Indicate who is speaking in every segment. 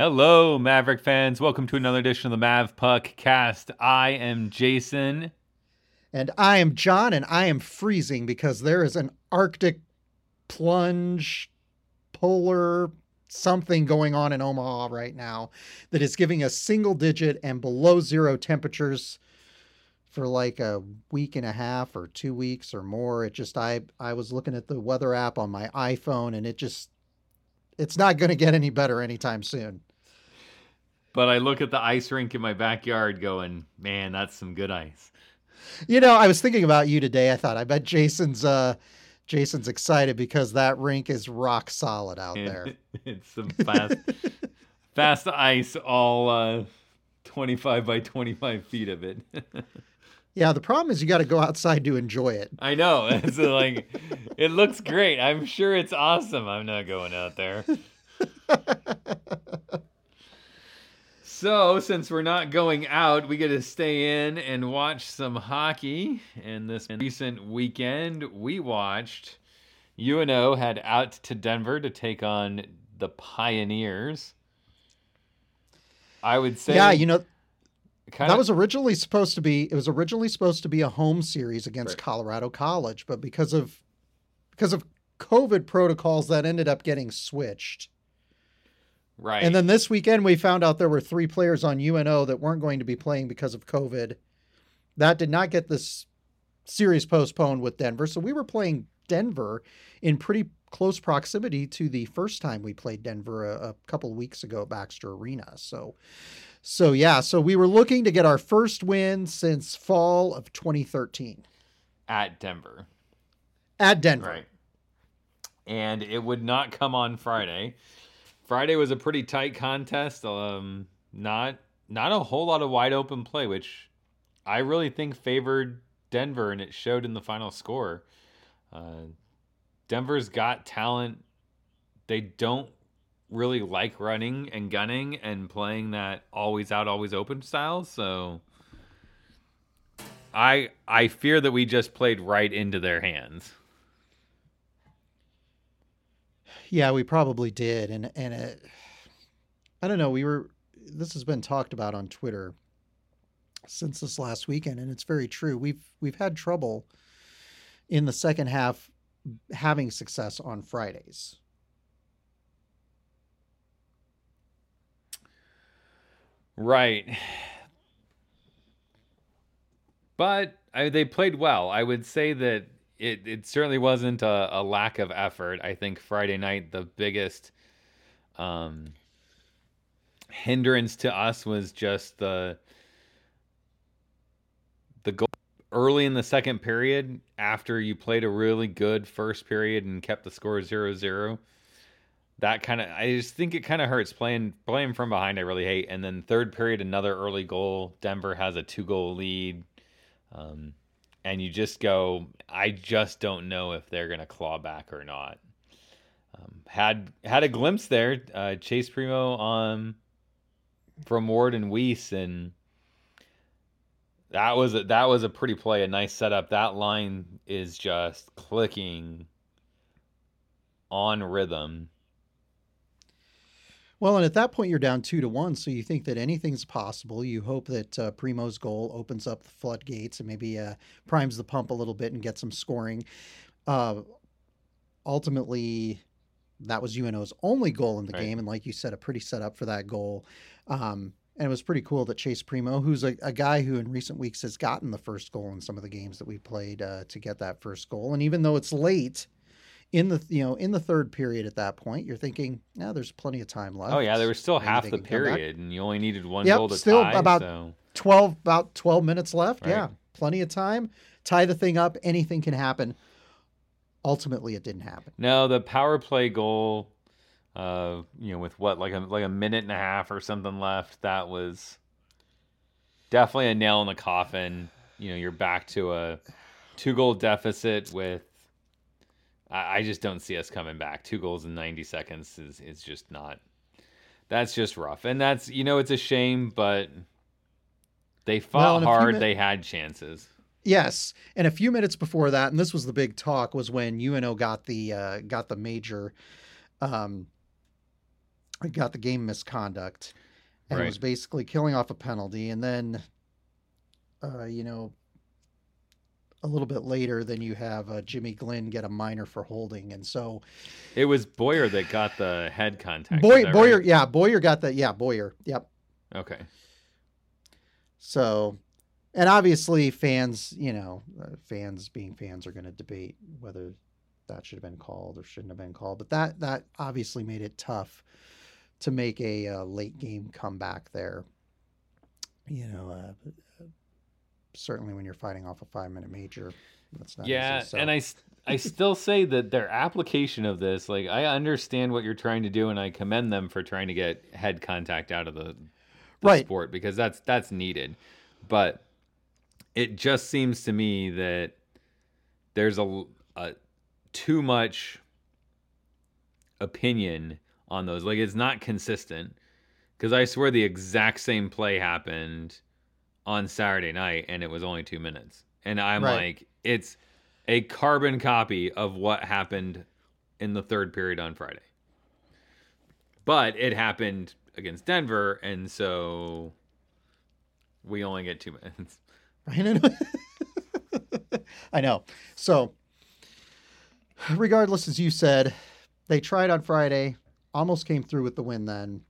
Speaker 1: Hello, Maverick fans. Welcome to another edition of the Mav Puck Cast. I am Jason.
Speaker 2: And I am John, and I am freezing because there is an Arctic plunge, polar something going on in Omaha right now that is giving us single digit and below zero temperatures for like a week and a half or two weeks or more. It just I I was looking at the weather app on my iPhone and it just it's not going to get any better anytime soon.
Speaker 1: But I look at the ice rink in my backyard going, man, that's some good ice.
Speaker 2: You know, I was thinking about you today. I thought, I bet Jason's uh Jason's excited because that rink is rock solid out there.
Speaker 1: it's some fast fast ice all uh 25 by 25 feet of it.
Speaker 2: yeah, the problem is you got to go outside to enjoy it.
Speaker 1: I know. It's like it looks great. I'm sure it's awesome. I'm not going out there. So, since we're not going out, we get to stay in and watch some hockey. And this recent weekend, we watched UNO head out to Denver to take on the Pioneers. I would say,
Speaker 2: yeah, you know, that was originally supposed to be. It was originally supposed to be a home series against right. Colorado College, but because of because of COVID protocols, that ended up getting switched.
Speaker 1: Right.
Speaker 2: And then this weekend, we found out there were three players on UNO that weren't going to be playing because of COVID. That did not get this series postponed with Denver. So we were playing Denver in pretty close proximity to the first time we played Denver a, a couple weeks ago at Baxter Arena. So, so yeah, so we were looking to get our first win since fall of 2013
Speaker 1: at Denver.
Speaker 2: At Denver.
Speaker 1: Right. And it would not come on Friday. Friday was a pretty tight contest. Um, not not a whole lot of wide open play, which I really think favored Denver, and it showed in the final score. Uh, Denver's got talent. They don't really like running and gunning and playing that always out, always open style. So I I fear that we just played right into their hands.
Speaker 2: Yeah, we probably did, and and it, I don't know. We were this has been talked about on Twitter since this last weekend, and it's very true. We've we've had trouble in the second half having success on Fridays.
Speaker 1: Right. But I, they played well. I would say that it, it certainly wasn't a, a, lack of effort. I think Friday night the biggest um, hindrance to us was just the the goal early in the second period after you played a really good first period and kept the score 0-0 that kind of i just think it kind of hurts playing playing from behind i really hate. And then third period another early goal. Denver has a two goal lead. Um, and you just go, I just don't know if they're going to claw back or not. Um, had had a glimpse there, uh, Chayse Primeau um, from Ward and Weiss, and that was a, that was a pretty play, a nice setup. That line is just clicking on rhythm
Speaker 2: well, and at that point, you're down two to one, so you think that anything's possible. You hope that uh, Primeau's goal opens up the floodgates and maybe uh, primes the pump a little bit and gets some scoring. Uh, ultimately, that was UNO's only goal in the right. game, and like you said, a pretty setup for that goal. Um, and it was pretty cool that Chayse Primeau, who's a, a, guy who in recent weeks has gotten the first goal in some of the games that we played uh, to get that first goal, and even though it's late in the you know in the third period at that point you're thinking yeah there's plenty of time left.
Speaker 1: Oh yeah there was still half the period and you only needed one
Speaker 2: yep,
Speaker 1: goal to
Speaker 2: still
Speaker 1: tie,
Speaker 2: about
Speaker 1: so.
Speaker 2: 12 about 12 minutes left. Right. yeah plenty of time. Tie the thing up anything can happen. Ultimately it didn't happen.
Speaker 1: No the power play goal uh you know with what like a like a minute and a half or something left that was definitely a nail in the coffin. You know you're back to a two goal deficit with I, I just don't see us coming back. Two goals in 90 seconds is, is just not. That's just rough. And that's, you know, it's a shame, but they fought well, hard. Min- they had chances.
Speaker 2: Yes, and a few minutes before that, and this was the big talk, was when UNO got the uh, got the major, um, got the game misconduct and
Speaker 1: Right.
Speaker 2: was basically killing off a penalty. And then, uh, you know, a little bit later, than you have uh, Jimmy Glenn get a minor for holding. And so
Speaker 1: It was Boyer that got the head contact.
Speaker 2: Boy, Boyer,
Speaker 1: right?
Speaker 2: yeah, Boyer got the, yeah, Boyer. Yep.
Speaker 1: Okay.
Speaker 2: So, and obviously, fans, you know, uh, fans being fans are going to debate whether that should have been called or shouldn't have been called. But that that obviously made it tough to make a uh, late game comeback there. You know, uh, certainly when you're fighting off a five minute major, that's not
Speaker 1: yeah,
Speaker 2: easy. So,
Speaker 1: and I I still say that their application of this, like I understand what you're trying to do, and I commend them for trying to get head contact out of the, the
Speaker 2: Right.
Speaker 1: sport because that's that's needed, but it just seems to me that there's a, a too much opinion on those. Like it's not consistent because I swear the exact same play happened on Saturday night and it was only two minutes. And I'm
Speaker 2: Right.
Speaker 1: like, it's a carbon copy of what happened in the third period on Friday. But it happened against Denver, and so we only get two minutes.
Speaker 2: I know. I know. So, regardless, as you said, they tried on Friday, almost came through with the win then.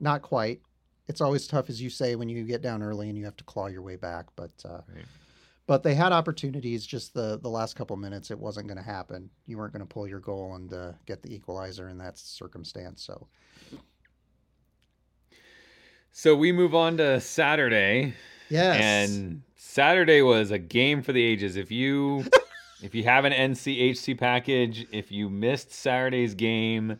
Speaker 2: Not quite. It's always tough, as you say, when you get down early and you have to claw your way back. But uh,
Speaker 1: Right.
Speaker 2: but they had opportunities. Just the the last couple minutes, it wasn't going to happen. You weren't going to pull your goal and uh, get the equalizer in that circumstance. So
Speaker 1: So we move on to Saturday.
Speaker 2: yes,
Speaker 1: And Saturday was a game for the ages. If you if you have an NCHC package, if you missed Saturday's game,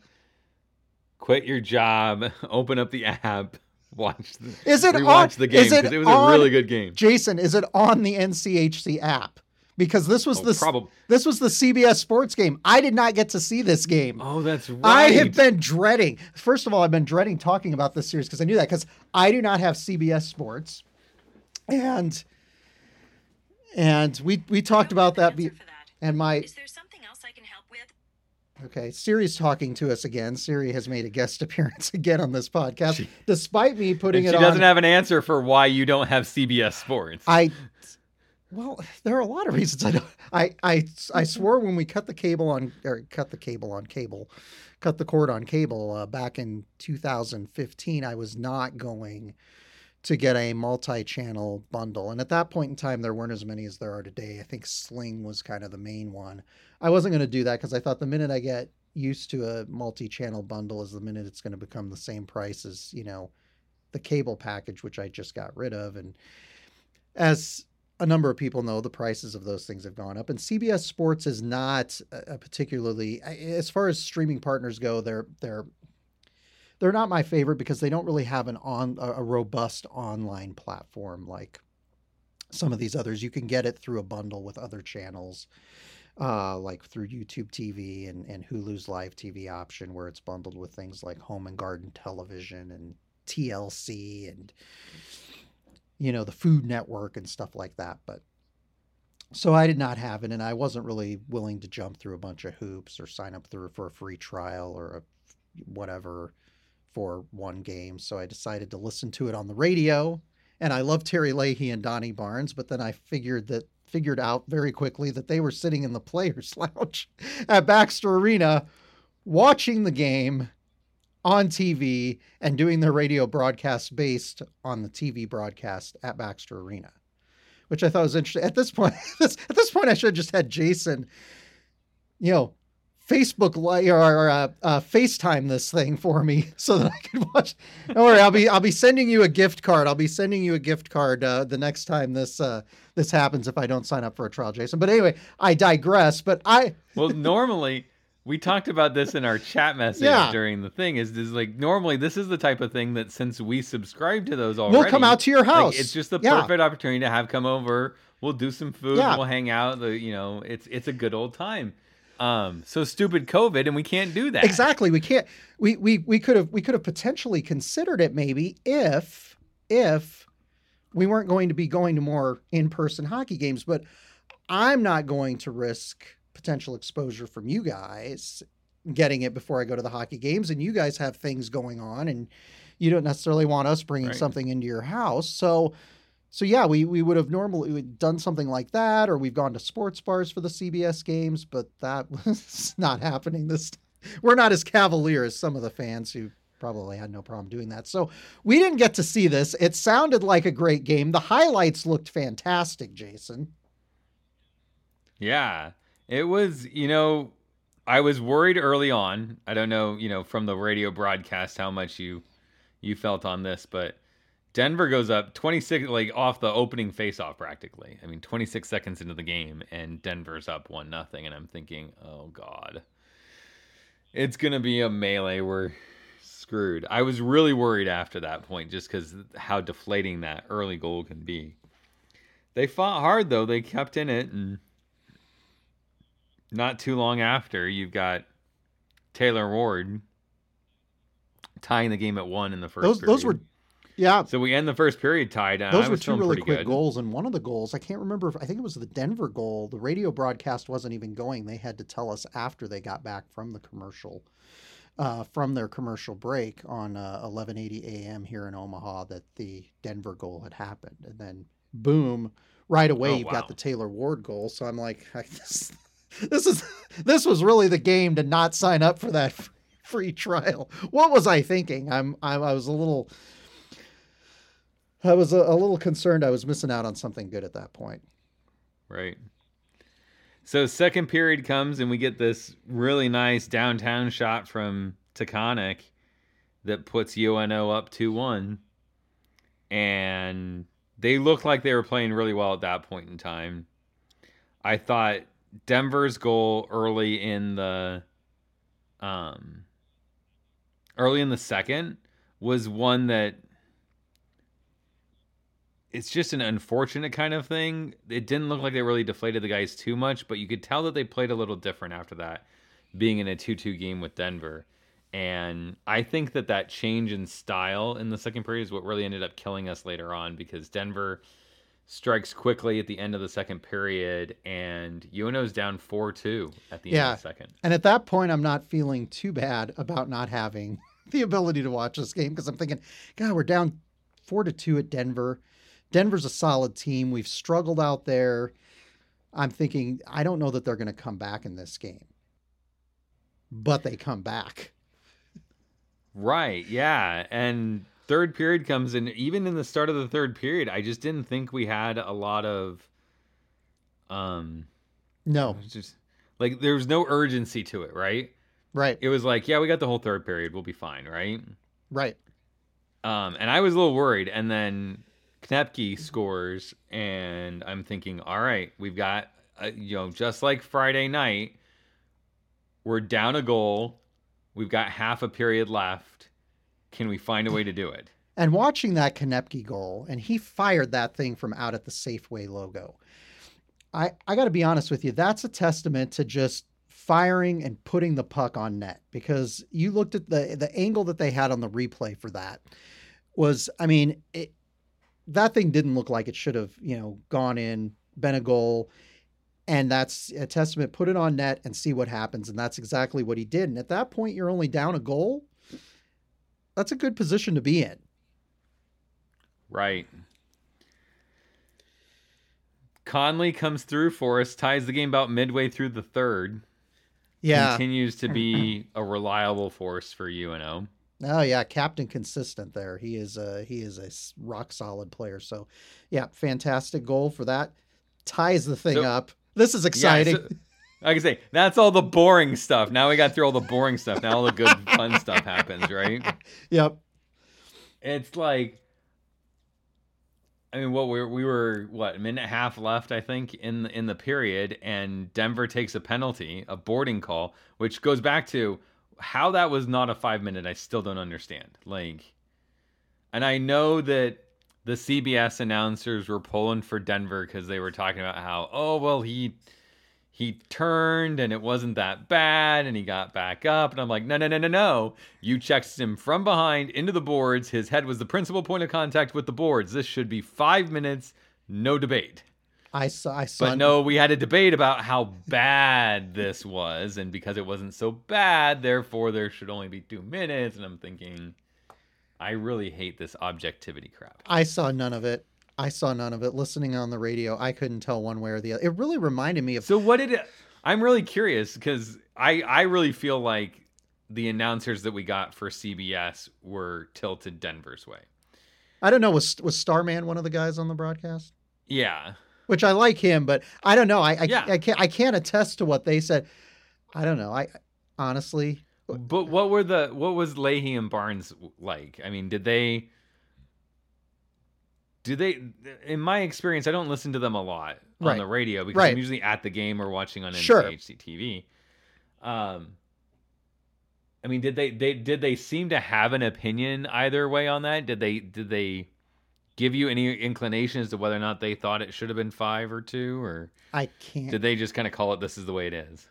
Speaker 1: quit your job, open up the app, watch the
Speaker 2: Is it
Speaker 1: rewatch
Speaker 2: on-
Speaker 1: the game
Speaker 2: is it
Speaker 1: because it was
Speaker 2: on-
Speaker 1: a really good game.
Speaker 2: Jason, is it on the NCHC app? Because this was
Speaker 1: Oh,
Speaker 2: the
Speaker 1: probab-
Speaker 2: This was the CBS Sports game. I did not get to see this game.
Speaker 1: oh, that's right.
Speaker 2: I have been dreading. First of all, I've been dreading talking about this series because I knew that because I do not have CBS Sports, and and we we talked about that. Be,
Speaker 3: that.
Speaker 2: and my
Speaker 3: Is there something
Speaker 2: okay, Siri's talking to us again. Siri has made a guest appearance again on this podcast,
Speaker 1: She-
Speaker 2: despite me putting it
Speaker 1: she doesn't
Speaker 2: on.
Speaker 1: have an answer for why you don't have CBS Sports.
Speaker 2: I well, there are a lot of reasons I don't. I I I swore when we cut the cable on or cut the cable on cable, cut the cord on cable uh, back in 2015. I was not going to get a multi-channel bundle, and at that point in time, there weren't as many as there are today. I think Sling was kind of the main one. I wasn't going to do that because I thought the minute I get used to a multi-channel bundle is the minute it's going to become the same price as you know the cable package, which I just got rid of, and as a number of people know the prices of those things have gone up and CBS Sports is not a particularly as far as streaming partners go they're they're they're not my favorite because they don't really have an on a robust online platform like some of these others you can get it through a bundle with other channels uh, like through YouTube TV and, and Hulu's live TV option where it's bundled with things like home and garden television and TLC and you know, the Food Network and stuff like that. But so I did not have it, and I wasn't really willing to jump through a bunch of hoops or sign up through for a free trial or a whatever for one game. So I decided to listen to it on the radio. And I love Terry Leahy and Donnie Barnes, but then I figured that figured out very quickly that they were sitting in the players' lounge at Baxter Arena watching the game on TV and doing their radio broadcast based on the TV broadcast at Baxter Arena, which I thought was interesting. At this point, at this point, I should have just had Jason, you know, Facebook li- or, uh, uh, FaceTime this thing for me so that I could watch. Don't worry, I'll be I'll be sending you a gift card. I'll be sending you a gift card uh, the next time this uh, this happens if I don't sign up for a trial, Jason. But anyway, I digress. But I
Speaker 1: well, normally we talked about this in our chat message
Speaker 2: Yeah.
Speaker 1: during the thing. Is is like normally this is the type of thing that since we subscribe to those already,
Speaker 2: we'll come out to your
Speaker 1: like,
Speaker 2: house.
Speaker 1: it's just the
Speaker 2: Yeah.
Speaker 1: perfect opportunity to have come over. We'll do some food.
Speaker 2: Yeah.
Speaker 1: We'll hang out. The you know it's it's a good old time. Um, so stupid COVID, and we can't do that.
Speaker 2: exactly we can't we we we could have we could have potentially considered it maybe if if we weren't going to be going to more in-person hockey games but i'm not going to risk potential exposure from you guys getting it before I go to the hockey games, and you guys have things going on, and you don't necessarily want us bringing
Speaker 1: Right.
Speaker 2: something into your house. So, so yeah, we we would have normally done something like that, or we've gone to sports bars for the CBS games, but that was not happening this. We're not as cavalier as some of the fans who probably had no problem doing that. So we didn't get to see this. It sounded like a great game. The highlights looked fantastic, Jason.
Speaker 1: Yeah. It was, you know, I was worried early on. I don't know, you know, from the radio broadcast how much you you felt on this, but Denver goes up 26 like off the opening faceoff practically. I mean, 26 seconds into the game and Denver's up 1 nothing and I'm thinking, "Oh god. It's going to be a melee we're screwed." I was really worried after that point just cuz how deflating that early goal can be. They fought hard though. They kept in it and not too long after, you've got Taylor Ward tying the game at one in the first.
Speaker 2: Those those were,
Speaker 1: period.
Speaker 2: Yeah,
Speaker 1: so we end the first period tied. And
Speaker 2: those were two really quick
Speaker 1: good.
Speaker 2: goals. And one of the goals, I can't remember. If, I think it was the Denver goal. The radio broadcast wasn't even going. They had to tell us after they got back from the commercial, uh, from their commercial break on uh, 11:80 a.m. here in Omaha that the Denver goal had happened. And then boom, right away
Speaker 1: Oh,
Speaker 2: you've
Speaker 1: wow.
Speaker 2: got the Taylor Ward goal. So I'm like, this, this is this was really the game to not sign up for that free trial. What was I thinking? I'm I, I was a little. I was a, a little concerned I was missing out on something good at that point.
Speaker 1: Right. So second period comes and we get this really nice downtown shot from Tychonick that puts UNO up 2-1. And they looked like they were playing really well at that point in time. I thought Denver's goal early in the um early in the second was one that it's just an unfortunate kind of thing. It didn't look like they really deflated the guys too much, but you could tell that they played a little different after that, being in a 2 2 game with Denver. And I think that that change in style in the second period is what really ended up killing us later on because Denver strikes quickly at the end of the second period and UNO's down 4 2 at the end of the second.
Speaker 2: And at that point, I'm not feeling too bad about not having the ability to watch this game because I'm thinking, God, we're down four to two at Denver. Denver's a solid team. We've struggled out there. I'm thinking, I don't know that they're going to come back in this game, but they come back.
Speaker 1: Right, yeah. And third period comes in even in the start of the third period, I just didn't think we had a lot of um
Speaker 2: No,
Speaker 1: just like there was no urgency to it, right?
Speaker 2: right,
Speaker 1: It was like, yeah, we got the whole third period, we'll be fine, right?
Speaker 2: right.
Speaker 1: Um and I was a little worried and then Knoepke scores and I'm thinking, all right, we've got uh, you know, just like Friday night, we're down a goal. We've got half a period left. Can we find a way to do it?
Speaker 2: And watching that Knoepke goal, and he fired that thing from out at the Safeway logo. I, I got to be honest with you, that's a testament to just firing and putting the puck on net because you looked at the the angle that they had on the replay for that was I mean it, that thing didn't look like it should have you know gone in been a goal and that's a testament put it on net and see what happens and that's exactly what he did and at that point you're only down a goal that's a good position to be in
Speaker 1: Right. Conley comes through for us, ties the game about midway through the third.
Speaker 2: yeah
Speaker 1: Continues to be a reliable force for UNO.
Speaker 2: Oh yeah, captain consistent there. He is a he is a rock solid player. So, yeah, fantastic goal for that. Ties the thing
Speaker 1: So-
Speaker 2: up. This is
Speaker 1: Yeah,
Speaker 2: exciting.
Speaker 1: so- like I say, that's all the boring stuff. Now we got through all the boring stuff. Now all the good fun stuff happens, right?
Speaker 2: yep.
Speaker 1: It's like I mean, what we were, we were what a minute and a half left, I think, in in the period, and Denver takes a penalty, a boarding call, which goes back to how that was not a five minute. I still don't understand. Like, and I know that the CBS announcers were pulling for Denver because they were talking about how, oh well, he he turned and it wasn't that bad and he got back up and i'm like no no no no no you checked him from behind into the boards his head was the principal point of contact with the boards this should be five minutes no debate
Speaker 2: I saw. I saw.
Speaker 1: But no, we had a debate about how bad this was, and because it wasn't so bad, therefore there should only be two minutes. And I'm thinking, I really hate this objectivity crap.
Speaker 2: I saw none of it. I saw none of it. Listening on the radio, I couldn't tell one way or the other. It really reminded me of.
Speaker 1: So what did it? I'm really curious because I I really feel like the announcers that we got for CBS were tilted Denver's way.
Speaker 2: I don't know. Was was Starman one of the guys on the broadcast?
Speaker 1: Yeah,
Speaker 2: Which I like him, but I don't know. I I,
Speaker 1: Yeah.
Speaker 2: I can't I can't attest to what they said. I don't know. I honestly,
Speaker 1: but what were the what was Leahy and Barnes like? I mean, did they? Do they? In my experience, I don't listen to them a lot on
Speaker 2: Right.
Speaker 1: the radio because
Speaker 2: Right.
Speaker 1: I'm usually at the game or watching on
Speaker 2: Sure.
Speaker 1: NCHC TV. Um, I mean, did they they did they seem to have an opinion either way on that? Did they did they give you any inclination as to whether or not they thought it should have been five or two, or
Speaker 2: I can't.
Speaker 1: did they just kind of call it this is the way it is?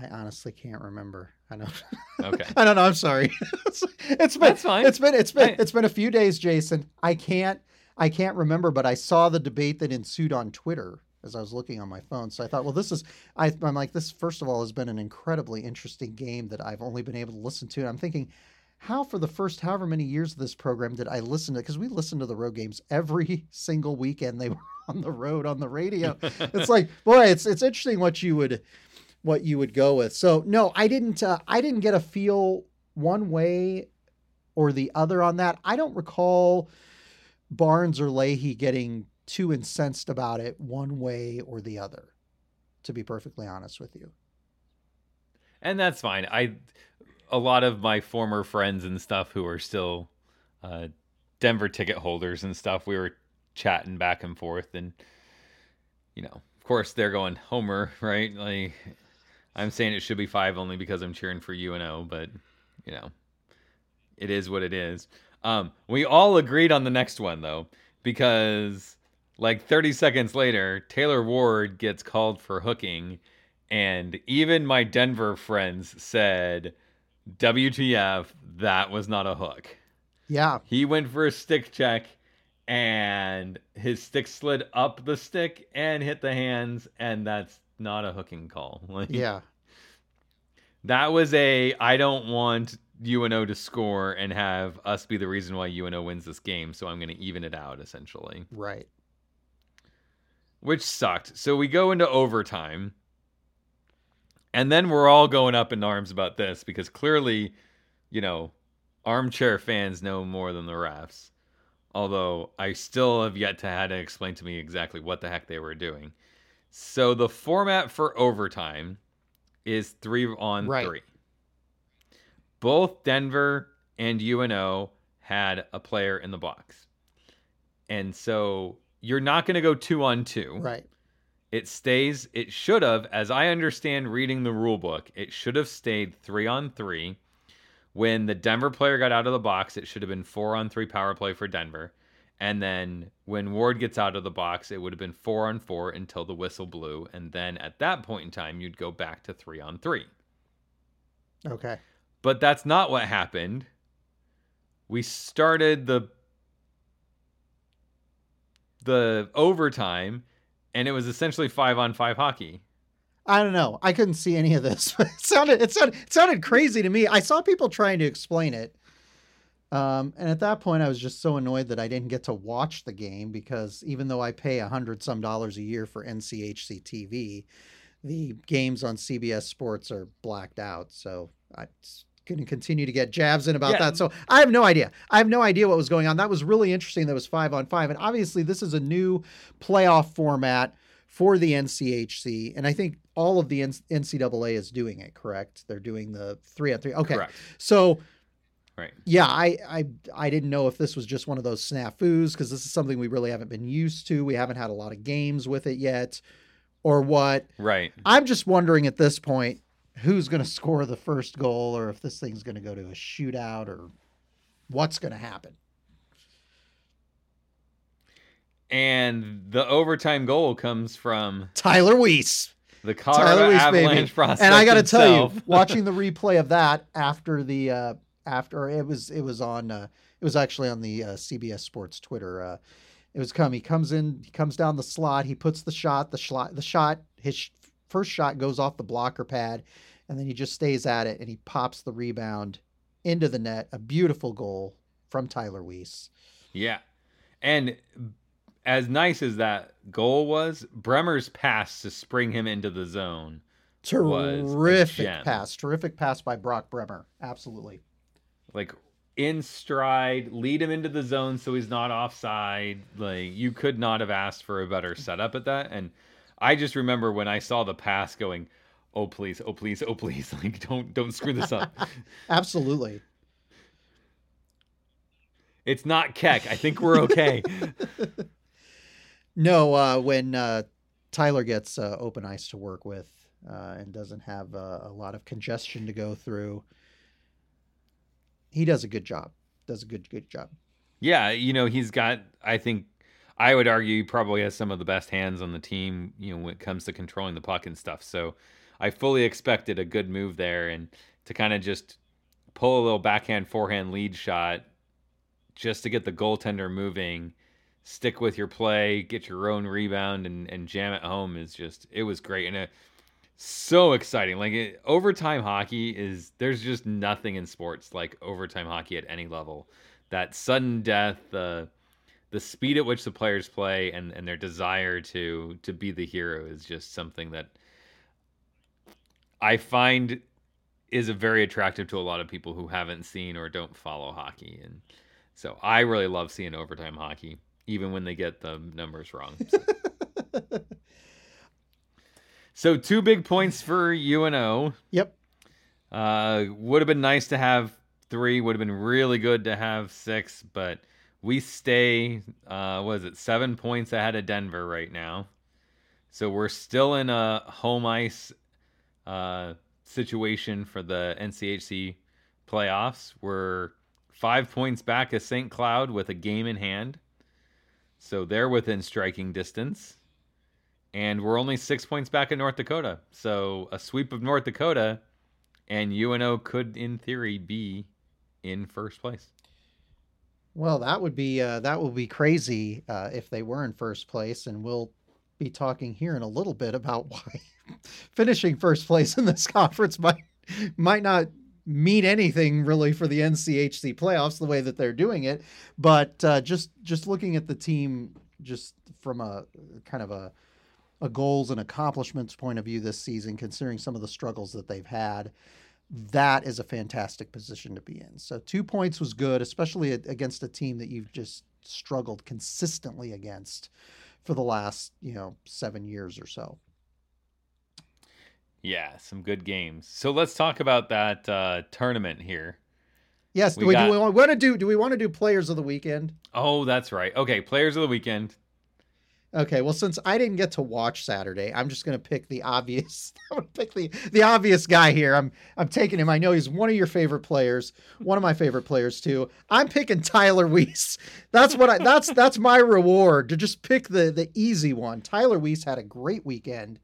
Speaker 2: I honestly can't remember. I don't.
Speaker 1: Okay.
Speaker 2: I don't know. I'm sorry. it's it's been
Speaker 1: That's fine.
Speaker 2: it's been it's been
Speaker 1: I-
Speaker 2: it's been a few days, Jason. I can't I can't remember, but I saw the debate that ensued on Twitter as I was looking on my phone. So I thought, well, this is I, I'm like this. First of all, has been an incredibly interesting game that I've only been able to listen to. And I'm thinking, how for the first however many years of this program did I listen to? Because we listened to the road games every single weekend. They were on the road on the radio. it's like, boy, it's it's interesting what you would what you would go with. So no, I didn't. Uh, I didn't get a feel one way or the other on that. I don't recall Barnes or Leahy getting too incensed about it one way or the other. To be perfectly honest with you,
Speaker 1: and that's fine. I a lot of my former friends and stuff who are still uh, Denver ticket holders and stuff. We were chatting back and forth, and you know, of course, they're going Homer, right? Like I'm saying it should be five only because I'm cheering for UNO, but you know, it is what it is. Um, we all agreed on the next one though, because like 30 seconds later, Taylor Ward gets called for hooking, and even my Denver friends said, "WTF? That was not a hook."
Speaker 2: yeah,
Speaker 1: He went for a stick check, and his stick slid up the stick and hit the hands, and that's not a hooking call. Like,
Speaker 2: yeah,
Speaker 1: that was a I don't want UNO to score and have us be the reason why UNO wins this game, so I'm going to even it out essentially,
Speaker 2: right.
Speaker 1: which sucked. So we go into overtime. And then we're all going up in arms about this because clearly, you know, armchair fans know more than the refs. Although I still have yet to had to explain to me exactly what the heck they were doing. So the format for overtime is three on
Speaker 2: Right.
Speaker 1: three. Both Denver and UNO had a player in the box. And so you're not going to go two on two.
Speaker 2: Right.
Speaker 1: It stays, it should have, as I understand reading the rule book, it should have stayed three on three. When the Denver player got out of the box, it should have been four on three power play for Denver. And then when Ward gets out of the box, it would have been four on four until the whistle blew. And then at that point in time, you'd go back to three on three.
Speaker 2: Okay.
Speaker 1: But that's not what happened. We started the the overtime and it was essentially 5 on 5 hockey.
Speaker 2: I don't know. I couldn't see any of this. it sounded it sounded it sounded crazy to me. I saw people trying to explain it. Um, and at that point, I was just so annoyed that I didn't get to watch the game because even though I pay a hundred some dollars a year for NCHC TV, the games on CBS Sports are blacked out. So I'm going to continue to get jabs in about
Speaker 1: Yeah.
Speaker 2: that. So I have no idea. I have no idea what was going on. That was really interesting. That was five on five, and obviously this is a new playoff format for the NCHC, and I think all of the NCAA is doing it. Correct? They're doing the three on three. Okay,
Speaker 1: Correct.
Speaker 2: so
Speaker 1: Right.
Speaker 2: yeah, I, I I didn't know if this was just one of those snafus because this is something we really haven't been used to. We haven't had a lot of games with it yet, or what.
Speaker 1: Right.
Speaker 2: I'm just wondering at this point who's going to score the first goal, or if this thing's going to go to a shootout, or what's going to happen.
Speaker 1: And the overtime goal comes from
Speaker 2: Tyler Weiss.
Speaker 1: the
Speaker 2: Tyler
Speaker 1: Colorado
Speaker 2: Weiss, baby.
Speaker 1: Avalanche prospect
Speaker 2: and I got to tell you, watching the replay of that after the uh, after it was it was on uh, it was actually on the uh, CBS Sports Twitter. Uh, It was come. He comes in. He comes down the slot. He puts the shot. The shot. The shot. His first shot goes off the blocker pad, and then he just stays at it and he pops the rebound into the net. A beautiful goal from Tyler Weiss.
Speaker 1: Yeah. And as nice as that goal was, Bremer's pass to spring him into the zone. was a
Speaker 2: Terrific pass. Terrific pass by Brock Bremer. Absolutely.
Speaker 1: Like in stride, lead him into the zone so he's not offside. Like you could not have asked for a better setup at that. And I just remember when I saw the pass going, "Oh please, oh please, oh please!" Like don't don't screw this up.
Speaker 2: Absolutely.
Speaker 1: it's not Keck. I think we're okay.
Speaker 2: No, uh, when uh, Tyler gets uh, open ice to work with uh, and doesn't have uh, a lot of congestion to go through, he does a good job. Does a good good job.
Speaker 1: Yeah, you know, he's got I think I would argue he probably has some of the best hands on the team, you know, when it comes to controlling the puck and stuff. So I fully expected a good move there and to kind of just pull a little backhand forehand lead shot just to get the goaltender moving, stick with your play, get your own rebound and and jam it home is just it was great and it so exciting. Like it, overtime hockey is there's just nothing in sports like overtime hockey at any level. That sudden death, the the speed at which the players play and, and their desire to to be the hero is just something that I find is a very attractive to a lot of people who haven't seen or don't follow hockey and so I really love seeing overtime hockey even when they get the numbers wrong. So, so two big points for UNO.
Speaker 2: Yep.
Speaker 1: Uh, would have been nice to have three. Would have been really good to have six, but we stay. Uh, what is it? Seven points ahead of Denver right now. So we're still in a home ice uh, situation for the NCHC playoffs. We're five points back of St. Cloud with a game in hand. So they're within striking distance. And we're only six points back in North Dakota. So a sweep of North Dakota and UNO could, in theory, be in first place.
Speaker 2: Well, that would be uh, that would be crazy uh, if they were in first place, and we'll be talking here in a little bit about why finishing first place in this conference might might not mean anything really for the NCHC playoffs the way that they're doing it. But uh, just just looking at the team, just from a kind of a a goals and accomplishments point of view this season, considering some of the struggles that they've had, that is a fantastic position to be in. So two points was good, especially against a team that you've just struggled consistently against for the last, you know, seven years or so.
Speaker 1: Yeah, some good games. So let's talk about that uh, tournament here.
Speaker 2: Yes, do
Speaker 1: We
Speaker 2: we,
Speaker 1: got-
Speaker 2: do we want to do do we want to do players of the weekend?
Speaker 1: Oh, that's right. Okay, players of the weekend.
Speaker 2: Okay, well, since I didn't get to watch Saturday, I'm just gonna pick the obvious. I'm gonna pick the the obvious guy here. I'm I'm taking him. I know he's one of your favorite players, one of my favorite players too. I'm picking Tyler Weiss. That's what I. That's that's my reward to just pick the the easy one. Tyler Weiss had a great weekend,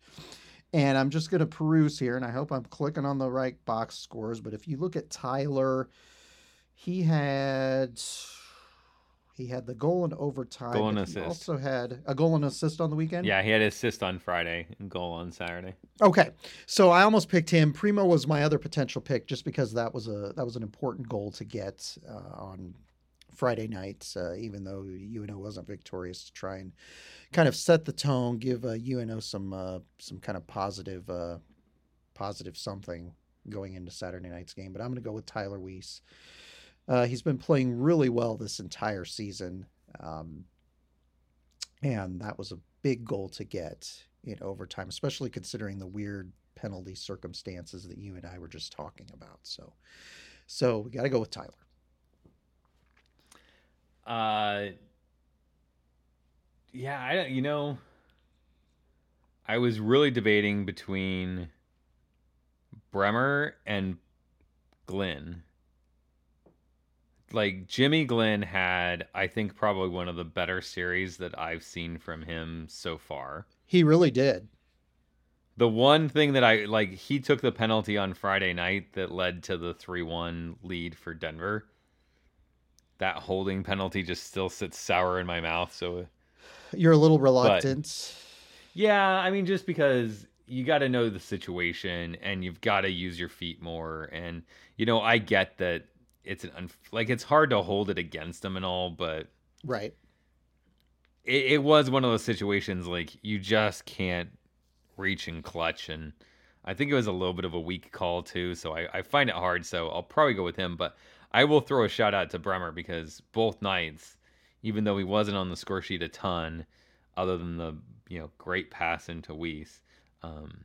Speaker 2: and I'm just gonna peruse here, and I hope I'm clicking on the right box scores. But if you look at Tyler, he had. He had the goal in overtime.
Speaker 1: Goal and
Speaker 2: but he
Speaker 1: assist.
Speaker 2: Also had a goal and assist on the weekend.
Speaker 1: Yeah, he had assist on Friday and goal on Saturday.
Speaker 2: Okay, so I almost picked him. Primeau was my other potential pick, just because that was a that was an important goal to get uh, on Friday night. Uh, even though UNO wasn't victorious, to try and kind of set the tone, give uh, UNO some uh, some kind of positive uh, positive something going into Saturday night's game. But I'm going to go with Tyler Weiss. Uh, he's been playing really well this entire season. Um, and that was a big goal to get in overtime, especially considering the weird penalty circumstances that you and I were just talking about. So, so we got to go with Tyler.
Speaker 1: Uh, yeah, I. You know, I was really debating between Bremer and Glenn. Like Jimmy Glenn had, I think, probably one of the better series that I've seen from him so far.
Speaker 2: He really did.
Speaker 1: The one thing that I like, he took the penalty on Friday night that led to the 3 1 lead for Denver. That holding penalty just still sits sour in my mouth. So
Speaker 2: you're a little reluctant.
Speaker 1: Yeah, I mean, just because you got to know the situation and you've got to use your feet more. And you know, I get that it's an unf- like it's hard to hold it against them and all, but
Speaker 2: right.
Speaker 1: It, it was one of those situations like you just can't reach and clutch and. I think it was a little bit of a weak call too, so I, I find it hard. So I'll probably go with him, but I will throw a shout out to Bremer because both nights, even though he wasn't on the score sheet a ton, other than the you know great pass into Weiss, um,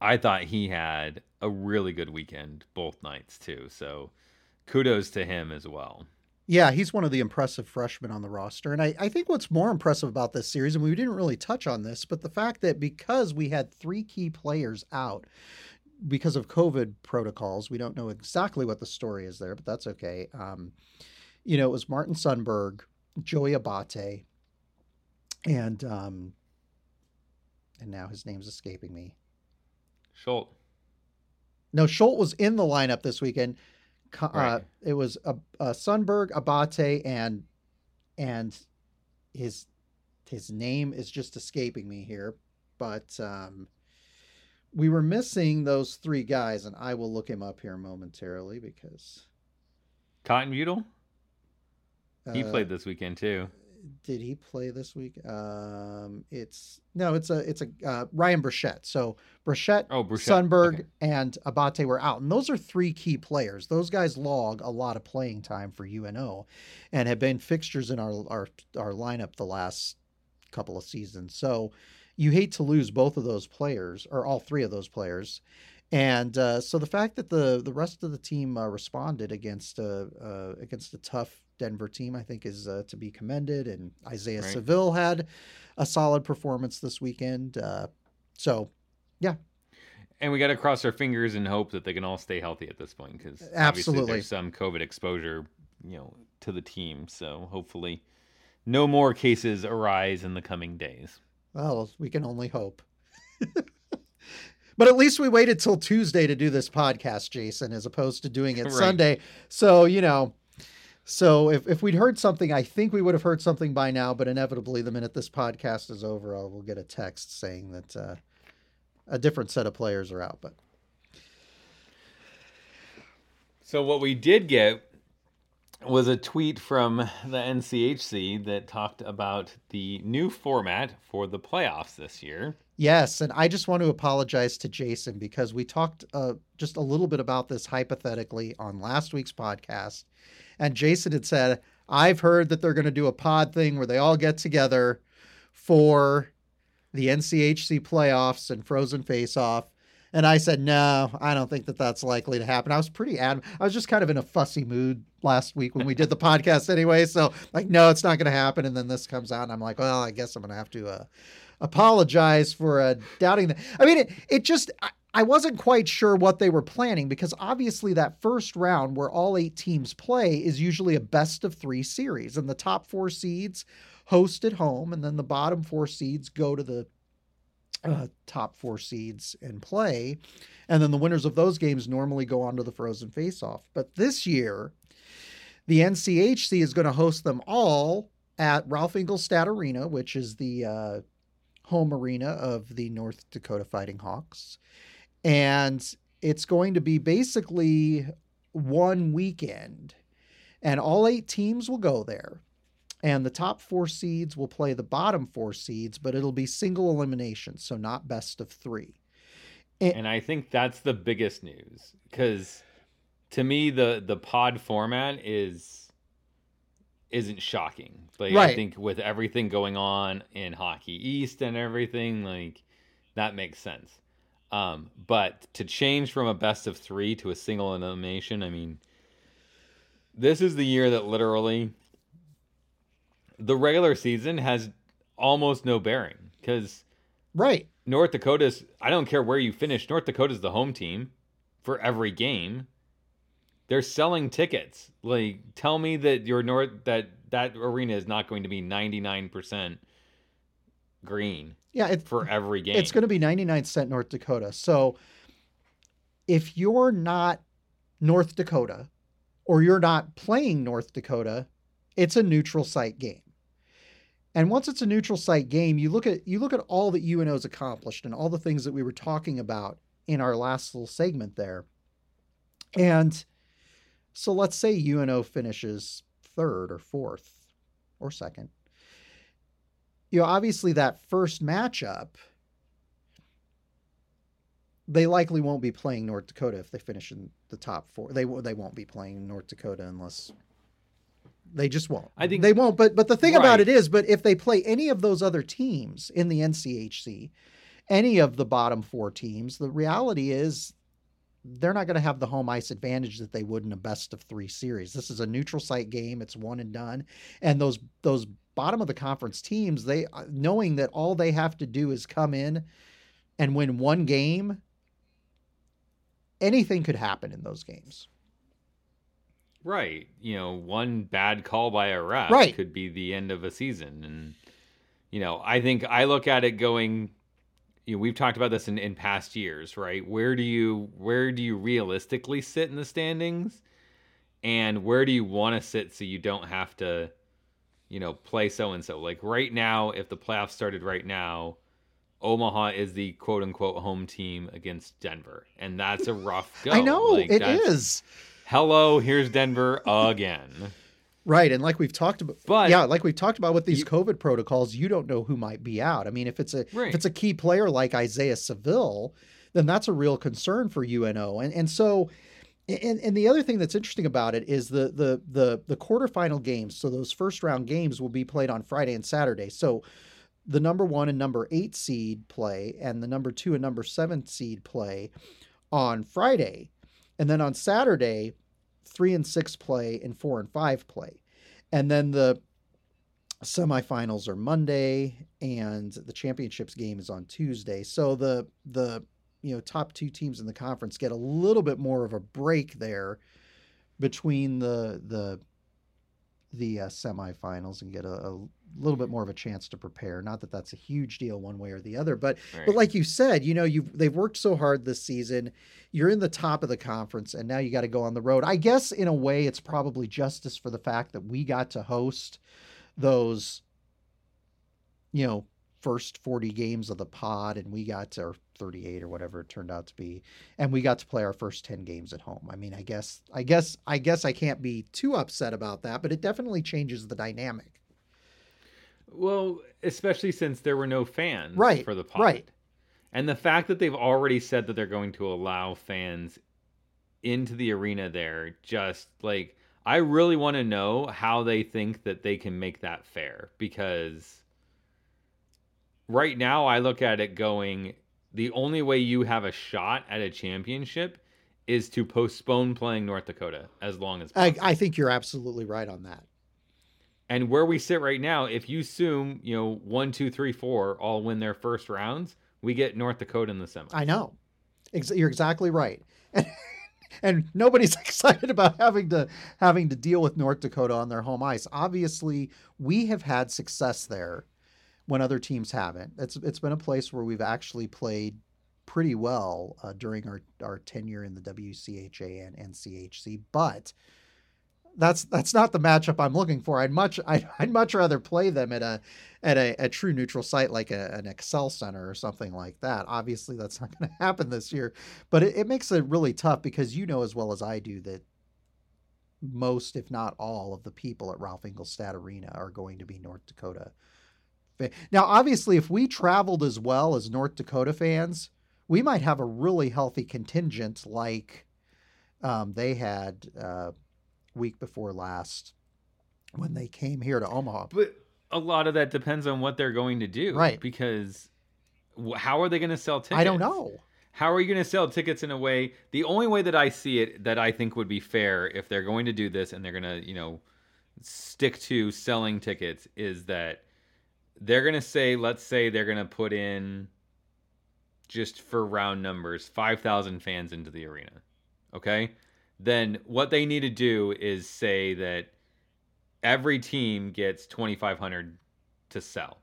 Speaker 1: I thought he had a really good weekend both nights too. So kudos to him as well.
Speaker 2: Yeah, he's one of the impressive freshmen on the roster. And I, I think what's more impressive about this series, and we didn't really touch on this, but the fact that because we had three key players out because of COVID protocols, we don't know exactly what the story is there, but that's okay. Um, you know, it was Martin Sundberg, Joey Abate, and um, and now his name's escaping me.
Speaker 1: Schultz.
Speaker 2: No, Schultz was in the lineup this weekend. Uh, right. It was a, a Sundberg, Abate, and and his his name is just escaping me here, but um, we were missing those three guys, and I will look him up here momentarily because
Speaker 1: Cotton Butel. He uh, played this weekend too
Speaker 2: did he play this week? Um, it's no, it's a it's a uh, Ryan Brushett. So Brushett,
Speaker 1: oh, Brushett.
Speaker 2: Sundberg, okay. and Abate were out, and those are three key players. Those guys log a lot of playing time for UNO, and have been fixtures in our our our lineup the last couple of seasons. So you hate to lose both of those players or all three of those players. And uh, so the fact that the the rest of the team uh, responded against a uh, against a tough Denver team, I think, is uh, to be commended. And Isaiah right. Saville had a solid performance this weekend. Uh, so, yeah.
Speaker 1: And we got to cross our fingers and hope that they can all stay healthy at this point because absolutely there's some COVID exposure, you know, to the team. So hopefully, no more cases arise in the coming days.
Speaker 2: Well, we can only hope. but at least we waited till Tuesday to do this podcast, Jason, as opposed to doing it right. Sunday. So, you know, so if, if we'd heard something, I think we would have heard something by now, but inevitably the minute this podcast is over, I will get a text saying that uh, a different set of players are out. But
Speaker 1: so what we did get was a tweet from the NCHC that talked about the new format for the playoffs this year.
Speaker 2: Yes, and I just want to apologize to Jason because we talked uh, just a little bit about this hypothetically on last week's podcast and Jason had said, I've heard that they're going to do a pod thing where they all get together for the NCHC playoffs and Frozen Face Off. And I said, no, I don't think that that's likely to happen. I was pretty ad. I was just kind of in a fussy mood last week when we did the podcast anyway. So like, no, it's not going to happen. And then this comes out, and I'm like, well, I guess I'm going to have to uh, apologize for uh, doubting that. I mean, it, it just, I, I wasn't quite sure what they were planning because obviously that first round where all eight teams play is usually a best of three series, and the top four seeds host at home, and then the bottom four seeds go to the uh, top four seeds and play, and then the winners of those games normally go on to the Frozen Face-Off. But this year, the NCHC is going to host them all at Ralph Engelstad Arena, which is the uh, home arena of the North Dakota Fighting Hawks. And it's going to be basically one weekend and all eight teams will go there. And the top four seeds will play the bottom four seeds but it'll be single elimination so not best of three.
Speaker 1: And, and i think that's the biggest news because to me the the pod format is isn't shocking like right. i think with everything going on in hockey east and everything like that makes sense um, but to change from a best of three to a single elimination, I mean, this is the year that literally the regular season has almost no bearing because
Speaker 2: right
Speaker 1: North Dakota's. I don't care where you finish. North Dakota's the home team for every game. They're selling tickets. Like, tell me that your North that that arena is not going to be ninety nine percent green.
Speaker 2: Yeah,
Speaker 1: it, for every game.
Speaker 2: It's going to be 99 cent North Dakota. So if you're not North Dakota or you're not playing North Dakota, it's a neutral site game. And once it's a neutral site game, you look at you look at all that UNO's accomplished and all the things that we were talking about in our last little segment there. And so let's say UNO finishes third or fourth or second. You know, obviously that first matchup they likely won't be playing North Dakota if they finish in the top 4. They they won't be playing North Dakota unless they just won't.
Speaker 1: I think
Speaker 2: they won't. But but the thing about it is, but if they play any of those other teams in the NCHC, any of the bottom four teams, the reality is they're not going to have the home ice advantage that they would in a best of three series. This is a neutral site game; it's one and done. And those those bottom of the conference teams, they uh, knowing that all they have to do is come in and win one game. Anything could happen in those games.
Speaker 1: Right. You know, one bad call by a ref
Speaker 2: Right.
Speaker 1: could be the end of a season. And, you know, I think I look at it going, you know, we've talked about this in, in past years, right? Where do you where do you realistically sit in the standings? And where do you want to sit so you don't have to, you know, play so and so? Like right now, if the playoffs started right now, Omaha is the quote unquote home team against Denver. And that's a rough go.
Speaker 2: I know
Speaker 1: Like,
Speaker 2: it is.
Speaker 1: Hello, here's Denver again.
Speaker 2: Right, and like we've talked about,
Speaker 1: But-
Speaker 2: yeah, like we've talked about with these
Speaker 1: You-
Speaker 2: COVID protocols, you don't know who might be out. I mean, if it's a
Speaker 1: Right.
Speaker 2: if it's a key player like Isaiah Saville, then that's a real concern for UNO. And and so, and and the other thing that's interesting about it is the the the the quarterfinal games. So those first round games will be played on Friday and Saturday. So the number one and number eight seed play, and the number two and number seven seed play on Friday, and then on Saturday, three and six play and four and five play, and then the semifinals are Monday, and the championships game is on Tuesday. So the the you know top two teams in the conference get a little bit more of a break there between the the the uh, semifinals and get a, a little bit more of a chance to prepare. Not that that's a huge deal one way or the other, but but like you said, you know, you've they've worked so hard this season. You're in the top of the conference, and now you got to go on the road. I guess in a way, it's probably justice for the fact that we got to host those, you know, first 40 games of the pod, and we got to 38 or whatever it turned out to be, and we got to play our first 10 games at home. I mean, I guess, I guess, I guess I can't be too upset about that, but it definitely changes the dynamic.
Speaker 1: Well, especially since there were no fans
Speaker 2: Right,
Speaker 1: for the pod.
Speaker 2: right.
Speaker 1: And the fact that they've already said that they're going to allow fans into the arena there, just like I really want to know how they think that they can make that fair because right now I look at it going the only way you have a shot at a championship is to postpone playing North Dakota as long as
Speaker 2: I,
Speaker 1: possible.
Speaker 2: I think you're absolutely right on that.
Speaker 1: And where we sit right now, if you assume, you know, one, two, three, four all win their first rounds, we get North Dakota in the semi.
Speaker 2: I know. Ex- you're exactly right. And, and nobody's excited about having to having to deal with North Dakota on their home ice. Obviously, we have had success there when other teams haven't. It's it's been a place where we've actually played pretty well uh, during our, our tenure in the WCHA and NCHC, but that's that's not the matchup I'm looking for. I'd much I'd, I'd much rather play them at a at a, a true neutral site like a, an Xcel Center or something like that. Obviously, that's not going to happen this year, but it, it makes it really tough because you know as well as I do that most, if not all, of the people at Ralph Engelstad Arena are going to be North Dakota. Now, obviously, if we traveled as well as North Dakota fans, we might have a really healthy contingent like um, they had uh, week before last when they came here to Omaha.
Speaker 1: But a lot of that depends on what they're going to do.
Speaker 2: Right.
Speaker 1: Because how are they going to sell tickets?
Speaker 2: I don't know.
Speaker 1: How are you going to sell tickets in a way? The only way that I see it that I think would be fair if they're going to do this and they're going to, you know, stick to selling tickets is that they're going to say, let's say they're going to put in just for round numbers, 5,000 fans into the arena. Okay? Then what they need to do is say that every team gets 2,500 to sell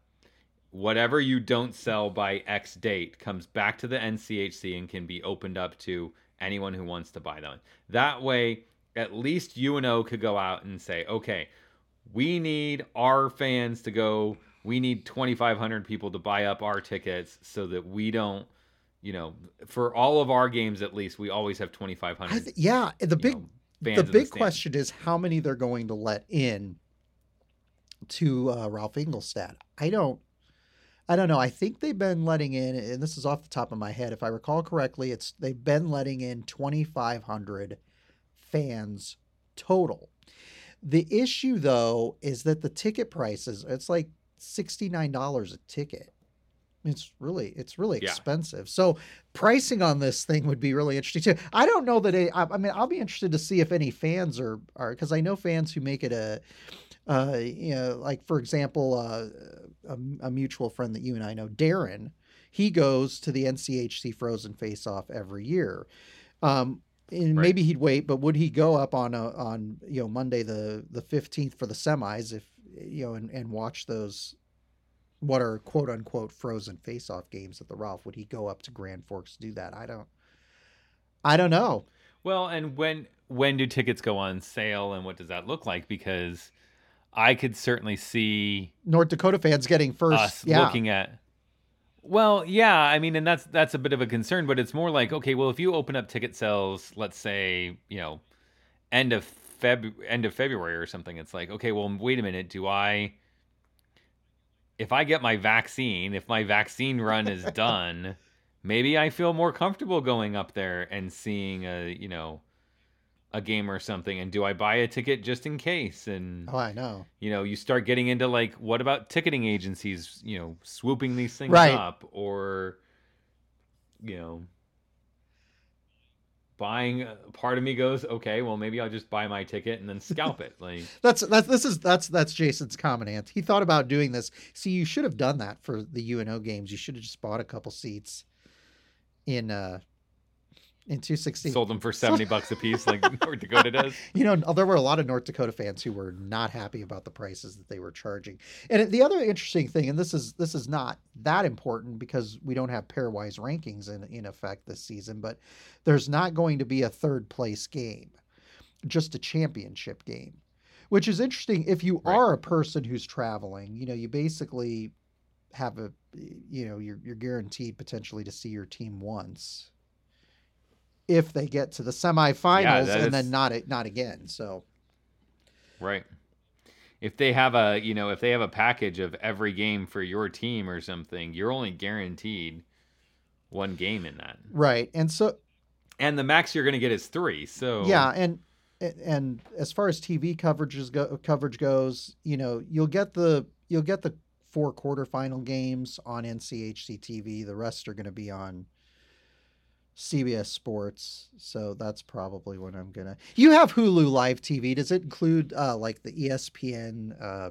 Speaker 1: whatever you don't sell by X date comes back to the NCHC and can be opened up to anyone who wants to buy them. That way, at least UNO could go out and say, okay, we need our fans to go we need 2,500 people to buy up our tickets so that we don't, you know, for all of our games at least, we always have 2,500.
Speaker 2: yeah, the big
Speaker 1: know,
Speaker 2: the big
Speaker 1: stands.
Speaker 2: question is how many they're going to let in to uh, Ralph Engelstad. I don't I don't know. I think they've been letting in and this is off the top of my head if I recall correctly, it's they've been letting in 2500 fans total. The issue though is that the ticket prices it's like $69 a ticket. It's really it's really
Speaker 1: Yeah.
Speaker 2: expensive. So pricing on this thing would be really interesting too. I don't know that it, I, I mean I'll be interested to see if any fans are are because I know fans who make it a uh you know like for example uh a, a mutual friend that you and I know Darren he goes to the NCHC Frozen Face Off every year. Um and
Speaker 1: Right.
Speaker 2: maybe he'd wait, but would he go up on a, on you know Monday the the fifteenth for the semis if you know and, and watch those what are quote unquote frozen face off games at the Ralph? Would he go up to Grand Forks to do that? I don't I don't know.
Speaker 1: Well, and when when do tickets go on sale and what does that look like? Because I could certainly see
Speaker 2: North Dakota fans getting first. yeah.
Speaker 1: looking at well yeah i mean and that's that's a bit of a concern but it's more like okay well if you open up ticket sales let's say you know end of feb end of february or something it's like okay well wait a minute do i if i get my vaccine if my vaccine run is done maybe i feel more comfortable going up there and seeing a you know a game or something and do i buy a ticket just in case and
Speaker 2: Oh, I know.
Speaker 1: you know you start getting into like what about ticketing agencies you know swooping these things
Speaker 2: Right.
Speaker 1: up or you know buying uh, part of me goes okay well maybe i'll just buy my ticket and then scalp it like
Speaker 2: That's that's this is that's that's Jason's comment. Ant. He thought about doing this. See, you should have done that for the UNO games. You should have just bought a couple seats in uh in 216.
Speaker 1: sold them for 70 bucks a piece like north dakota does
Speaker 2: You know, there were a lot of North Dakota fans who were not happy about the prices that they were charging. And the other interesting thing, and this is this is not that important because we don't have pairwise rankings in in effect this season, but there's not going to be a third place game, just a championship game, which is interesting. If you
Speaker 1: Right.
Speaker 2: are a person who's traveling, you know, you basically have a, you know, you're you're guaranteed potentially to see your team once. If they get to the semifinals
Speaker 1: that
Speaker 2: and
Speaker 1: is-
Speaker 2: then not not again, so.
Speaker 1: Right. If they have a you know if they have a package of every game for your team or something you're only guaranteed one game in that.
Speaker 2: Right, and so
Speaker 1: and the max you're going to get is three so
Speaker 2: yeah, and and as far as TV coverages go, coverage goes, you know, you'll get the you'll get the four quarterfinal games on NCHC TV. The rest are going to be on CBS Sports. So that's probably what I'm gonna. You have Hulu Live TV. Does it include uh, like the ESPN uh,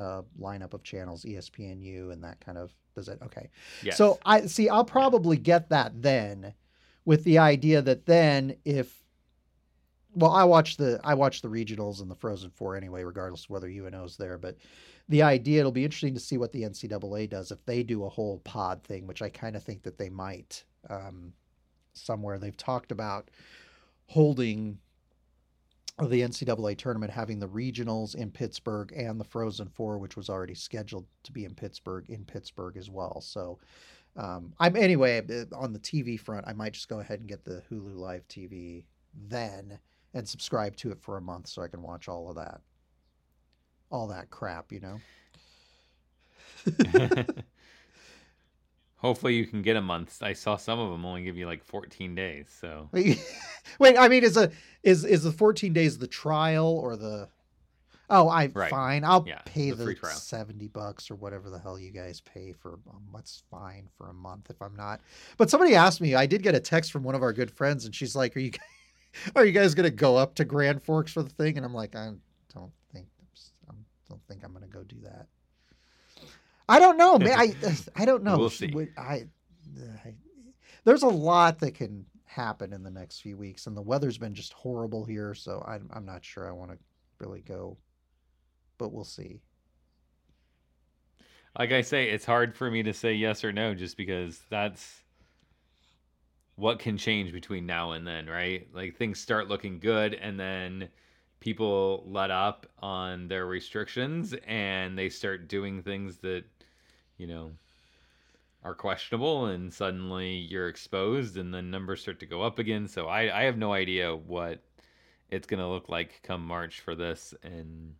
Speaker 2: uh, lineup of channels, ESPNU, and that kind of? Does it? Okay.
Speaker 1: yes.
Speaker 2: So I see. I'll probably get that then, with the idea that then if, well, I watch the I watch the regionals and the Frozen Four anyway, regardless of whether UNO's there. But the idea it'll be interesting to see what the NCAA does if they do a whole pod thing, which I kind of think that they might. Um, somewhere they've talked about holding the NCAA tournament having the regionals in Pittsburgh and the Frozen Four, which was already scheduled to be in Pittsburgh, in Pittsburgh as well. So, um, I'm anyway uh, on the TV front. I might just go ahead and get the Hulu Live TV then and subscribe to it for a month so I can watch all of that, all that crap, you know.
Speaker 1: Hopefully you can get a month. I saw some of them only give you like 14 days. So
Speaker 2: Wait, I mean, is a is is the 14 days the trial or the? Oh, I
Speaker 1: Right.
Speaker 2: fine. I'll
Speaker 1: Yeah,
Speaker 2: pay
Speaker 1: the
Speaker 2: the, 70 bucks or whatever the hell you guys pay for. Um, that's fine for a month if I'm not. But somebody asked me. I did get a text from one of our good friends, and she's like, "Are you are you guys gonna go up to Grand Forks for the thing?" And I'm like, I don't think I don't think I'm gonna go do that. I don't know, man. I I don't know.
Speaker 1: We'll see.
Speaker 2: I, I there's a lot that can happen in the next few weeks, and the weather's been just horrible here, so I'm I'm not sure I want to really go, but we'll see.
Speaker 1: like I say, it's hard for me to say yes or no just because that's what can change between now and then, right? Like things start looking good and then people let up on their restrictions and they start doing things that you know are questionable and suddenly you're exposed and then numbers start to go up again. So i, I have no idea what it's going to look like come march for this. And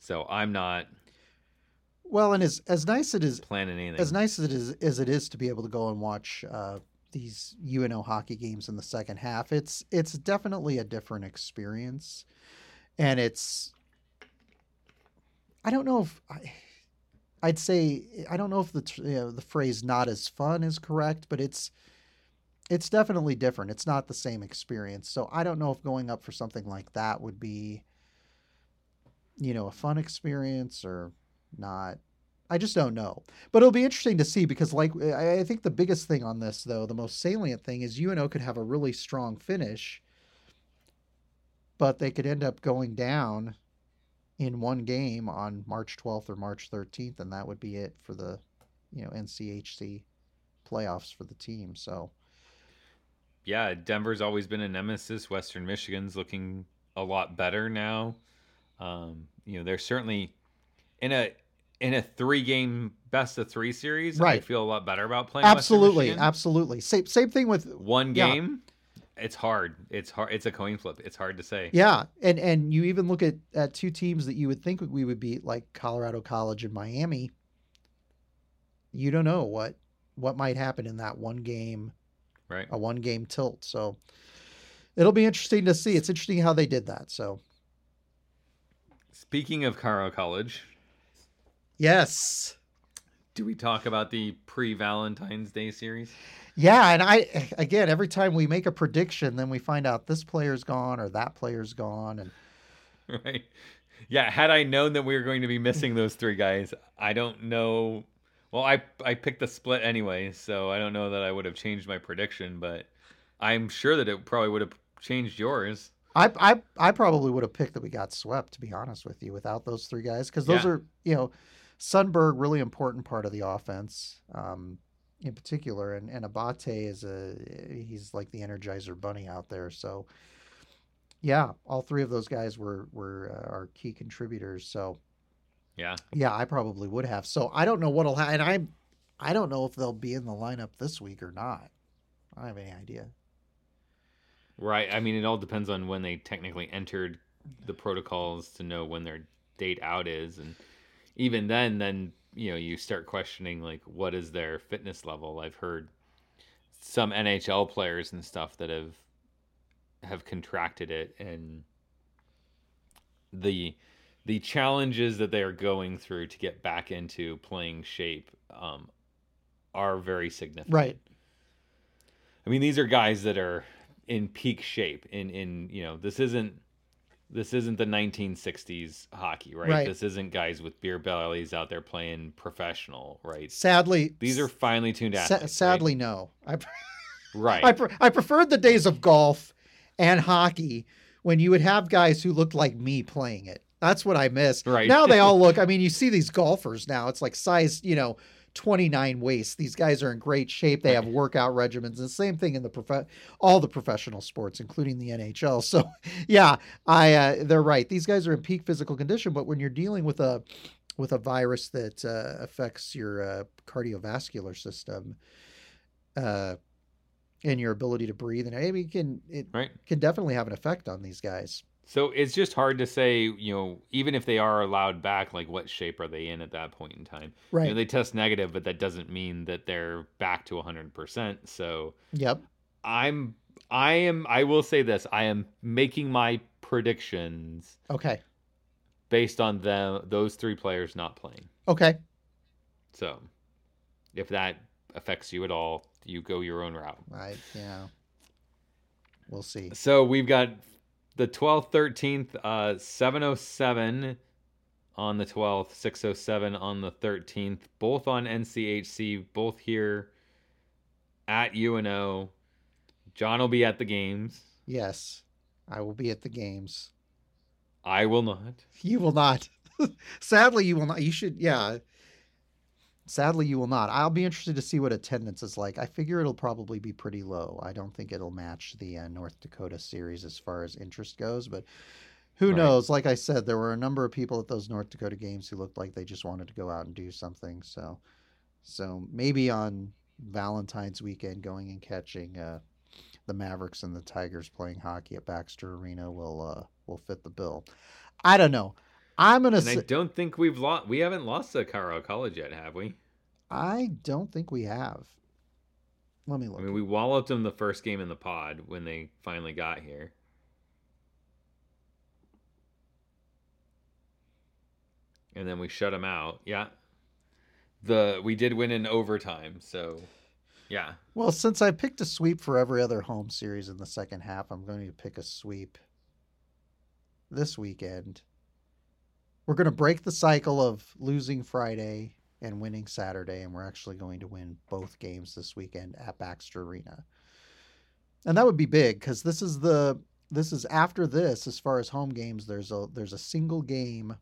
Speaker 1: so i'm not
Speaker 2: Well, and as as nice it is
Speaker 1: planning anything.
Speaker 2: as nice as it is as it is to be able to go and watch uh, these UNO hockey games in the second half, it's it's definitely a different experience, and it's I don't know if I, I'd say I don't know if the you know, the phrase "not as fun" is correct, but it's it's definitely different. It's not the same experience, so I don't know if going up for something like that would be you know a fun experience or not. I just don't know. But it'll be interesting to see because, like, I I think the biggest thing on this, though, the most salient thing is UNO could have a really strong finish, but they could end up going down in one game on March 12th or March 13th, and that would be it for the, you know, NCHC playoffs for the team. So,
Speaker 1: yeah, Denver's always been a nemesis. Western Michigan's looking a lot better now. Um, you know, they're certainly in a in a three game best of three series. I
Speaker 2: Right.
Speaker 1: feel a lot better about playing.
Speaker 2: Absolutely, absolutely. Same same thing with
Speaker 1: One
Speaker 2: yeah.
Speaker 1: It's hard. It's hard. It's a coin flip. It's hard to say.
Speaker 2: Yeah, and and you even look at at two teams that you would think we would beat, like Colorado College and Miami. You don't know what what might happen in that one game,
Speaker 1: Right.
Speaker 2: a one game tilt. So it'll be interesting to see. It's interesting how they did that. So
Speaker 1: Speaking of Colorado College,
Speaker 2: yes,
Speaker 1: do we talk about the pre Valentine's Day series?
Speaker 2: yeah, and I again every time we make a prediction, then we find out this player's gone or that player's gone, and
Speaker 1: right? Yeah, had I known that we were going to be missing those three guys, I don't know. Well, I I picked the split anyway, so I don't know that I would have changed my prediction, but I'm sure that it probably would have changed yours.
Speaker 2: I, I I probably would have picked that we got swept to be honest with you without those three guys because those
Speaker 1: Yeah.
Speaker 2: are you know Sunberg really important part of the offense um, in particular and and Abate is a he's like the Energizer Bunny out there. So yeah all three of those guys were were uh, our key contributors. So
Speaker 1: Yeah.
Speaker 2: yeah I probably would have. So I don't know what'll happen and I I don't know if they'll be in the lineup this week or not. I don't have any idea.
Speaker 1: Right. I mean, it all depends on when they technically entered the protocols to know when their date out is, and even then, then you know you start questioning like what is their fitness level. I've heard some NHL players and stuff that have have contracted it, and the the challenges that they are going through to get back into playing shape um, are very significant.
Speaker 2: right
Speaker 1: I mean, these are guys that are in peak shape. In in you know, this isn't this isn't the 1960s hockey, right?
Speaker 2: Right.
Speaker 1: This isn't guys with beer bellies out there playing professional, right?
Speaker 2: sadly
Speaker 1: These are finely tuned
Speaker 2: sa-
Speaker 1: athletes. right?
Speaker 2: sadly no I
Speaker 1: right?
Speaker 2: I, pre- I preferred the days of golf and hockey when you would have guys who looked like me playing it. That's what I miss.
Speaker 1: Right.
Speaker 2: Now they all look, I mean, you see these golfers now, it's like size, you know, 29 waist. These guys are in great shape. They have workout regimens. And the same thing in the prof- all the professional sports, including the NHL. So, yeah, I uh, they're right. These guys are in peak physical condition, but when you're dealing with a with a virus that uh, affects your uh, cardiovascular system, uh, and your ability to breathe, and I mean, it can it
Speaker 1: right.
Speaker 2: can definitely have an effect on these guys.
Speaker 1: So it's just hard to say, you know, even if they are allowed back, like what shape are they in at that point in time? You
Speaker 2: Right.
Speaker 1: know, they test negative, but that doesn't mean that they're back to 100%. So
Speaker 2: yep.
Speaker 1: I'm I am I will say this, I am making my predictions
Speaker 2: Okay.
Speaker 1: based on them those three players not playing.
Speaker 2: Okay.
Speaker 1: So if that affects you at all, you go your own route.
Speaker 2: Right. yeah. We'll see.
Speaker 1: So we've got the 12th, 13th, uh 707 on the 12th, 607 on the 13th, both on NCHC, both here at UNO. John will be at the games.
Speaker 2: Yes. I will be at the games.
Speaker 1: I will not.
Speaker 2: You will not. Sadly, you will not. You should, yeah. Sadly, you will not. I'll be interested to see what attendance is like. I figure it'll probably be pretty low. I don't think it'll match the uh, North Dakota series as far as interest goes, but who
Speaker 1: Right.
Speaker 2: knows? Like I said, there were a number of people at those North Dakota games who looked like they just wanted to go out and do something. So, so maybe on Valentine's weekend, going and catching uh, the Mavericks and the Tigers playing hockey at Baxter Arena will uh, will fit the bill. I don't know. I'm gonna.
Speaker 1: And I don't think we've lost. We haven't lost to Colorado College yet, have we?
Speaker 2: I don't think we have. Let me look.
Speaker 1: I mean, we walloped them the first game in the pod when they finally got here. And then we shut them out. Yeah. The we did win in overtime, so yeah.
Speaker 2: Well, since I picked a sweep for every other home series in the second half, I'm going to pick a sweep this weekend. We're going to break the cycle of losing Friday and winning Saturday, and we're actually going to win both games this weekend at Baxter Arena. And that would be big because this is the this is after this as far as home games. There's a there's a single game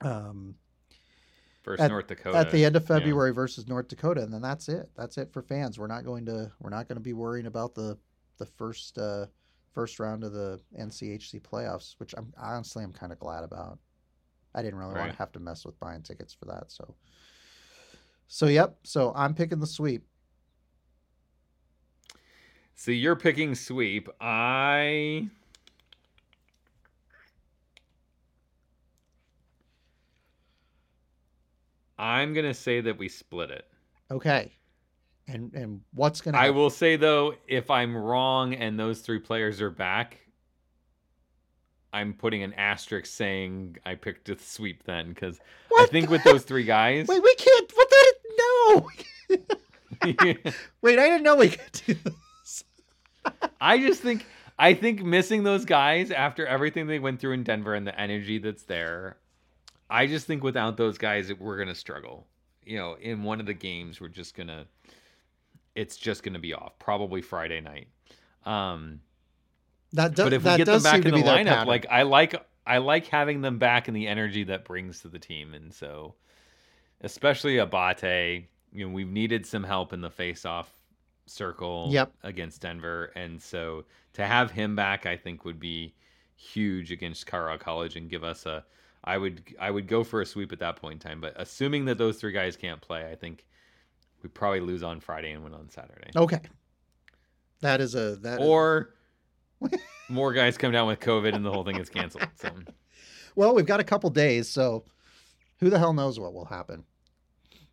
Speaker 2: um,
Speaker 1: First
Speaker 2: At-
Speaker 1: North Dakota.
Speaker 2: at the end of
Speaker 1: yeah.
Speaker 2: February versus North Dakota, and then that's it. That's it for fans. We're not going to we're not going to be worrying about the the first uh, first round of the NCHC playoffs, which I'm honestly I'm kind of glad about. I didn't really want to have to mess with buying tickets for that. So, so yep. So I'm picking the sweep.
Speaker 1: So you're picking sweep. I I'm gonna say that we split it.
Speaker 2: Okay. And and what's gonna
Speaker 1: I will say though, if I'm wrong and those three players are back, I'm putting an asterisk saying I picked a sweep then because I think with those three guys,
Speaker 2: Wait, we can't. What that? No. Wait, I didn't know we could do this.
Speaker 1: I just think I think missing those guys after everything they went through in Denver and the energy that's there, I just think without those guys we're gonna struggle. You know, in one of the games we're just gonna, it's just gonna be off. Probably Friday night. Um,
Speaker 2: That does.
Speaker 1: but if we get them back in the lineup, like I like I like having them back in the energy that brings to the team, and so especially Abate, you know, we've needed some help in the face-off circle
Speaker 2: Yep.
Speaker 1: against Denver, and so to have him back, I think would be huge against Colorado College and give us a. I would I would go for a sweep at that point in time, but assuming that those three guys can't play, I think we probably lose on Friday and win on Saturday.
Speaker 2: Okay. That is a that
Speaker 1: Or more guys come down with COVID and the whole thing is canceled. So
Speaker 2: well, we've got a couple days, so who the hell knows what will happen?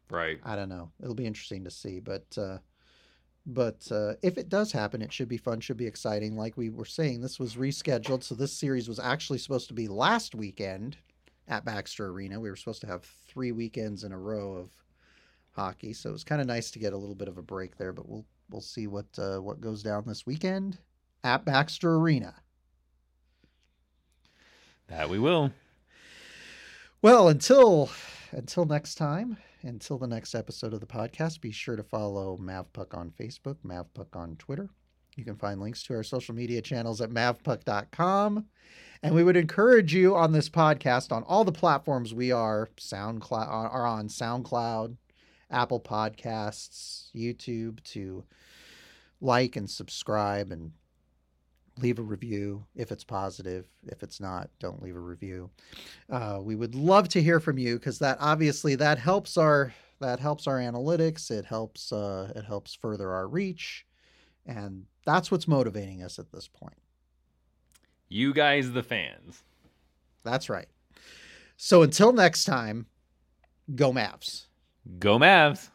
Speaker 1: right.
Speaker 2: I don't know. It'll be interesting to see, but uh but uh, if it does happen, it should be fun, should be exciting. Like we were saying, this was rescheduled, so this series was actually supposed to be last weekend at Baxter Arena. We were supposed to have three weekends in a row of hockey, so it was kind of nice to get a little bit of a break there. But we'll we'll see what uh, what goes down this weekend at Baxter Arena.
Speaker 1: That we will.
Speaker 2: Well, until until next time, until the next episode of the podcast, be sure to follow MavPuck on Facebook, MavPuck on Twitter. You can find links to our social media channels at mavpuck.com. And we would encourage you on this podcast on all the platforms we are SoundCloud are on SoundCloud, Apple Podcasts, YouTube to like and subscribe and leave a review if it's positive. If it's not, don't leave a review. Uh, we would love to hear from you because that obviously that helps our that helps our analytics. It helps uh, it helps further our reach, and that's what's motivating us at this point.
Speaker 1: You guys, the fans.
Speaker 2: That's right. So until next time, go Mavs.
Speaker 1: Go Mavs.